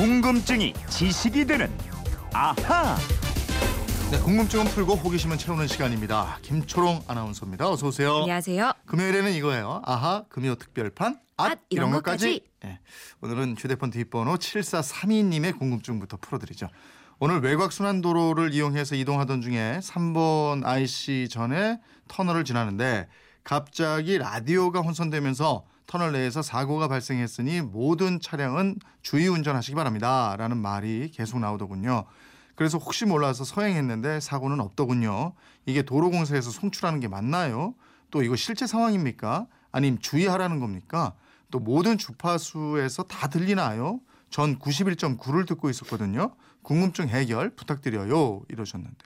궁금증이 지식이 되는 아하. 네, 궁금증은 풀고 호기심은 채우는 시간입니다. 김초롱 아나운서입니다. 어서 오세요. 안녕하세요. 금요일에는 이거예요. 아하 금요 특별판 앗, 앗, 이런 것까지. 네, 오늘은 휴대폰 뒷번호 7432님의 궁금증부터 풀어드리죠. 오늘 외곽 순환도로를 이용해서 이동하던 중에 3번 IC 전에 터널을 지나는데 갑자기 라디오가 혼선되면서 터널 내에서 사고가 발생했으니 모든 차량은 주의 운전하시기 바랍니다. 라는 말이 계속 나오더군요. 그래서 혹시 몰라서 서행했는데 사고는 없더군요. 이게 도로공사에서 송출하는 게 맞나요? 또 이거 실제 상황입니까? 아님 주의하라는 겁니까? 또 모든 주파수에서 다 들리나요? 전 91.9를 듣고 있었거든요. 궁금증 해결 부탁드려요. 이러셨는데.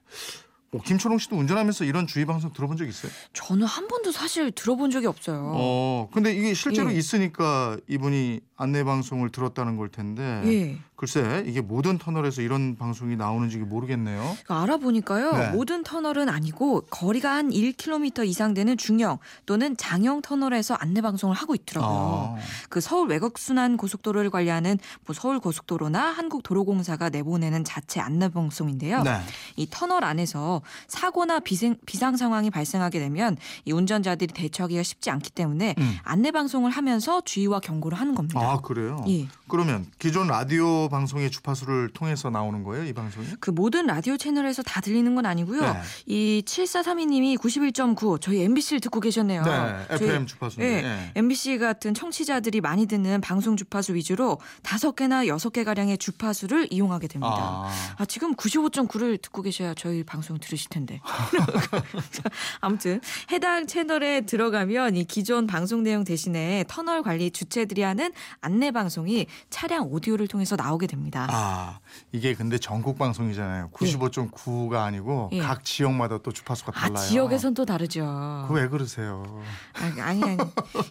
어, 김초롱 씨도 운전하면서 이런 주의 방송 들어본 적 있어요? 저는 한 번도 사실 들어본 적이 없어요. 어, 근데 이게 실제로 예. 있으니까 이분이 안내 방송을 들었다는 걸 텐데. 예. 글쎄, 이게 모든 터널에서 이런 방송이 나오는지 모르겠네요. 이거 알아보니까요. 네. 모든 터널은 아니고 거리가 한 1km 이상 되는 중형 또는 장형 터널에서 안내 방송을 하고 있더라고요. 아, 그 서울 외곽 순환 고속도로를 관리하는 뭐 서울 고속도로나 한국도로공사가 내보내는 자체 안내 방송인데요. 네. 이 터널 안에서 사고나 비생, 비상 상황이 발생하게 되면 이 운전자들이 대처하기가 쉽지 않기 때문에 음. 안내 방송을 하면서 주의와 경고를 하는 겁니다. 아, 그래요? 예. 그러면 기존 라디오 방송의 주파수를 통해서 나오는 거예요, 이 방송이? 그 모든 라디오 채널에서 다 들리는 건 아니고요. 네. 이 7432님이 91.9 저희 MBC를 듣고 계셨네요. 네, 저희- FM 주파수인데. 예, 예. MBC 같은 청취자들이 많이 듣는 방송 주파수 위주로 다섯 개나 여섯 개 가량의 주파수를 이용하게 됩니다. 아, 아, 지금 95.9를 듣고 계셔야 저희 방송 들 으실 텐데. 아무튼 해당 채널에 들어가면 이 기존 방송 내용 대신에 터널 관리 주체들이 하는 안내 방송이 차량 오디오를 통해서 나오게 됩니다. 아, 이게 근데 전국 방송이잖아요. 95.9가 아니고 예. 각 지역마다 또 주파수가 아, 달라요. 지역에선 또 다르죠. 그 왜 그러세요? 아니, 아니, 아니.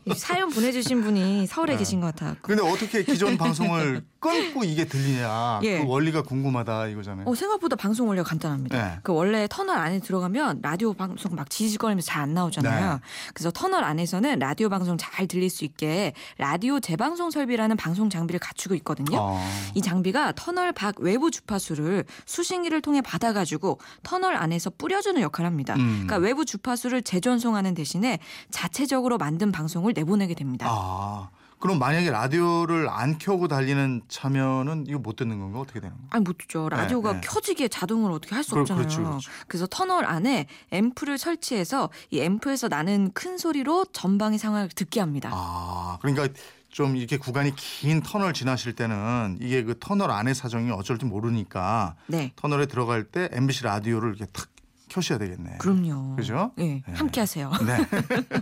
이 사연 보내주신 분이 서울에 네. 계신 것 같아. 근데 어떻게 기존 방송을 끊고 이게 들리냐? 예. 그 원리가 궁금하다 이거잖아요. 어, 생각보다 방송 원리가 간단합니다. 네. 그 원래 터널 안에 들어가면 라디오 방송 막 지지거리면서 잘 안 나오잖아요. 네. 그래서 터널 안에서는 라디오 방송 잘 들릴 수 있게 라디오 재방송 설비라는 방송 장비를 갖추고 있거든요. 어. 이 장비가 터널 밖 외부 주파수를 수신기를 통해 받아가지고 터널 안에서 뿌려주는 역할을 합니다. 음. 그러니까 외부 주파수를 재전송하는 대신에 자체적으로 만든 방송을 내보내게 됩니다. 아, 그럼 만약에 라디오를 안 켜고 달리는 차면은 이거 못 듣는 건가? 어떻게 되는 거야? 아니 못 듣죠. 라디오가 네, 네. 켜지게 자동으로 어떻게 할 수 없잖아요. 그렇죠, 그렇죠. 그래서 터널 안에 앰프를 설치해서 이 앰프에서 나는 큰 소리로 전방의 상황을 듣게 합니다. 아, 그러니까 좀 이렇게 구간이 긴 터널 지나실 때는 이게 그 터널 안의 사정이 어쩔 줄 모르니까 네. 터널에 들어갈 때 MBC 라디오를 이렇게 탁 켜셔야 되겠네. 그럼요. 그죠? 예, 네. 함께 하세요. 네.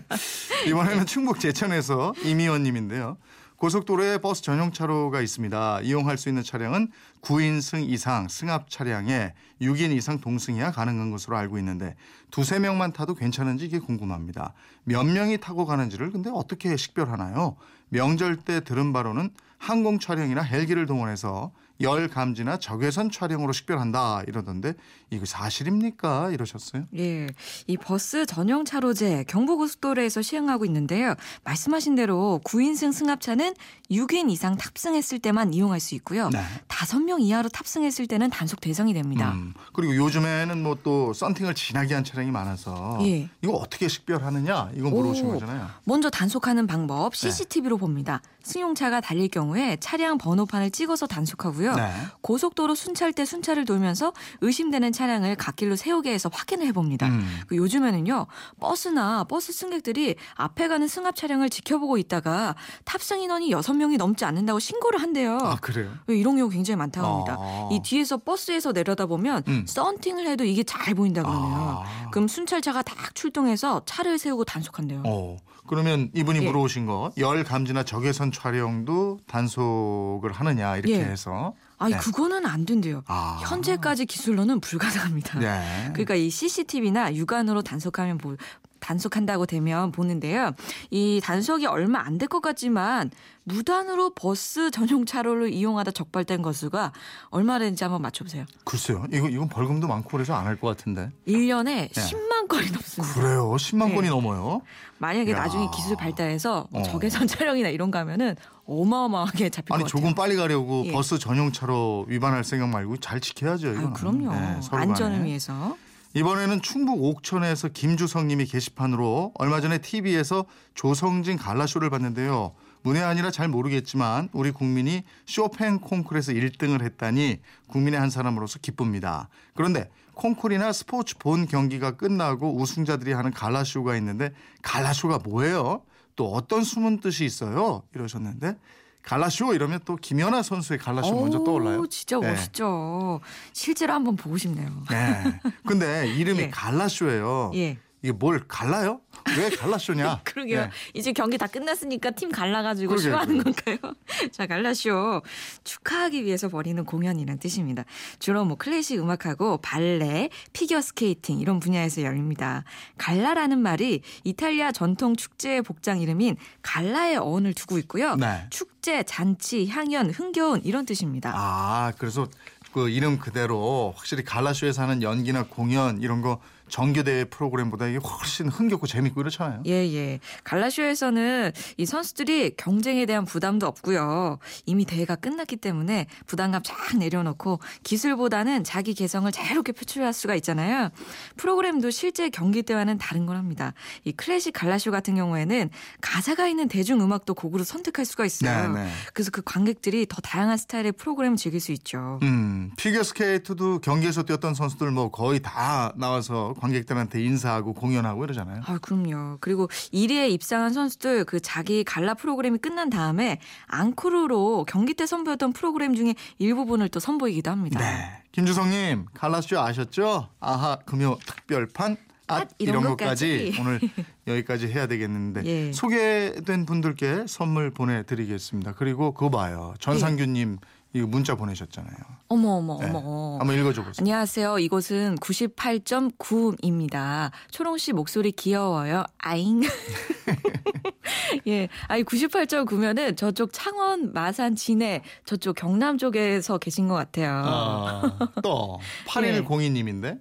이번에는 충북 제천에서 이미원 님인데요. 고속도로에 버스 전용 차로가 있습니다. 이용할 수 있는 차량은 9인승 이상 승합 차량에 6인 이상 동승이야 가능한 것으로 알고 있는데 두세 명만 타도 괜찮은지 이게 궁금합니다. 몇 명이 타고 가는지를 근데 어떻게 식별하나요? 명절 때 들은 바로는 항공 촬영이나 헬기를 동원해서 열 감지나 적외선 촬영으로 식별한다 이러던데 이거 사실입니까? 이러셨어요? 예, 이 버스 전용 차로제 경부고속도로에서 시행하고 있는데요. 말씀하신 대로 9인승 승합차는 6인 이상 탑승했을 때만 이용할 수 있고요. 네. 다섯 명 이하로 탑승했을 때는 단속 대상이 됩니다. 음, 그리고 요즘에는 뭐 또 썬팅을 진하게 한 차량이 많아서 예. 이거 어떻게 식별하느냐 이거 물어보신 오. 거잖아요. 먼저 단속하는 방법 네. CCTV로 봅니다. 승용차가 달릴 경우에 차량 번호판을 찍어서 단속하고요. 네. 고속도로 순찰대 순찰을 돌면서 의심되는 차량을 갓길로 세우게 해서 확인을 해봅니다. 음. 그 요즘에는요 버스나 버스 승객들이 앞에 가는 승합 차량을 지켜보고 있다가 탑승 인원이 여섯 명이 넘지 않는다고 신고를 한대요. 아 그래요? 왜 이런 경우 굉장히 많다고 합니다. 아. 이 뒤에서 버스에서 내려다 보면 음. 썬팅을 해도 이게 잘 보인다 그러네요. 아. 그럼 순찰차가 딱 출동해서 차를 세우고 단속한대요. 어 그러면 이분이 예. 물어보신 거 열 감지나 적외선 촬영도 단속을 하느냐 이렇게 예. 해서 아니 네. 그거는 안 된대요. 아. 현재까지 기술로는 불가능합니다. 네. 그러니까 이 CCTV나 육안으로 단속하면 뭐 단속한다고 되면 보는데요. 이 단속이 얼마 안 될 것 같지만 무단으로 버스 전용 차로를 이용하다 적발된 건수가 얼마 되는지 한번 맞춰보세요. 글쎄요. 이거 이건 벌금도 많고 그래서 안 할 것 같은데. 1년에 10만 건이 넘습니다. 그래요. 10만 네. 건이 넘어요. 만약에 야. 나중에 기술 발달해서 뭐 어. 적외선 촬영이나 이런 거 하면은 어마어마하게 잡힐 아니 것 같아요. 조금 빨리 가려고 예. 버스 전용 차로 위반할 생각 말고 잘 지켜야죠. 아. 그럼요. 네. 안전을 위해서. 이번에는 충북 옥천에서 김주성님이 게시판으로 얼마 전에 TV에서 조성진 갈라쇼를 봤는데요. 문외 아니라 잘 모르겠지만 우리 국민이 쇼팽 콩쿨에서 1등을 했다니 국민의 한 사람으로서 기쁩니다. 그런데 콩쿨이나 스포츠 본 경기가 끝나고 우승자들이 하는 갈라쇼가 있는데 갈라쇼가 뭐예요? 또 어떤 숨은 뜻이 있어요? 이러셨는데 갈라쇼 이러면 또 김연아 선수의 갈라쇼 먼저 오, 떠올라요. 진짜 네. 멋있죠. 실제로 한번 보고 싶네요. 네. 근데 이름이 예. 갈라쇼예요. 예. 이게 뭘 갈라요? 왜 갈라쇼냐? 그러게요. 네. 이제 경기 다 끝났으니까 팀 갈라가지고 그러게요, 쇼하는 건가요? 자, 갈라쇼 축하하기 위해서 벌이는 공연이란 뜻입니다. 주로 뭐 클래식 음악하고 발레, 피겨 스케이팅 이런 분야에서 열립니다. 갈라라는 말이 이탈리아 전통 축제의 복장 이름인 갈라의 어원을 두고 있고요. 네. 축제, 잔치, 향연, 흥겨운 이런 뜻입니다. 아, 그래서 그 이름 그대로 확실히 갈라쇼에서 하는 연기나 공연 이런 거 정규대회 프로그램보다 이게 훨씬 흥겹고 재밌고 이렇잖아요. 예, 예. 갈라쇼에서는 이 선수들이 경쟁에 대한 부담도 없고요. 이미 대회가 끝났기 때문에 부담감 쫙 내려놓고 기술보다는 자기 개성을 자유롭게 표출할 수가 있잖아요. 프로그램도 실제 경기 때와는 다른 걸 합니다. 이 클래식 갈라쇼 같은 경우에는 가사가 있는 대중음악도 곡으로 선택할 수가 있어요. 네, 네. 그래서 그 관객들이 더 다양한 스타일의 프로그램을 즐길 수 있죠. 음, 피겨스케이트도 경기에서 뛰었던 선수들 뭐 거의 다 나와서 관객들한테 인사하고 공연하고 이러잖아요. 아, 그럼요. 그리고 1위에 입상한 선수들 그 자기 갈라 프로그램이 끝난 다음에 앙코르로 경기 때 선보였던 프로그램 중에 일부분을 또 선보이기도 합니다. 네. 김주성님, 갈라쇼 아셨죠? 아하, 금요 특별판. 아, 앗, 이런 이런 것까지. 오늘 여기까지 해야 되겠는데 예. 소개된 분들께 선물 보내드리겠습니다. 그리고 그거 봐요. 전상규님 이거 문자 보내셨잖아요. 어머 어머 네. 어머. 한번 읽어줘 보세요. 안녕하세요. 이곳은 98.9입니다. 초롱 씨 목소리 귀여워요. 아잉. 예. 아니 98.9면은 저쪽 창원, 마산, 진해 저쪽 경남 쪽에서 계신 것 같아요. 아, 또 8102님인데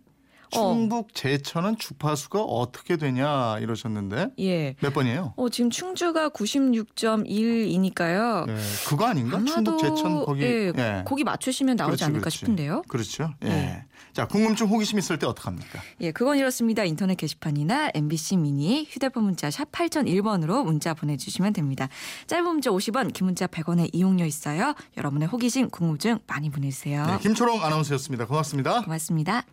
충북 제천은 주파수가 어떻게 되냐 이러셨는데 예. 몇 번이에요? 어, 지금 충주가 96.1이니까요. 네, 그거 아닌가? 아마도 충북 제천 거기 예, 예. 거기 맞추시면 나오지 그렇지, 않을까 그렇지. 싶은데요. 그렇죠. 예. 네. 자 궁금증 호기심 있을 때 어떡합니까? 예, 그건 이렇습니다. 인터넷 게시판이나 MBC 미니 휴대폰 문자 샵 8001번으로 문자 보내 주시면 됩니다. 짧은 문자 50원, 긴 문자 100원의 이용료 있어요. 여러분의 호기심, 궁금증 많이 보내주세요. 네, 김초롱 아나운서였습니다. 고맙습니다. 고맙습니다.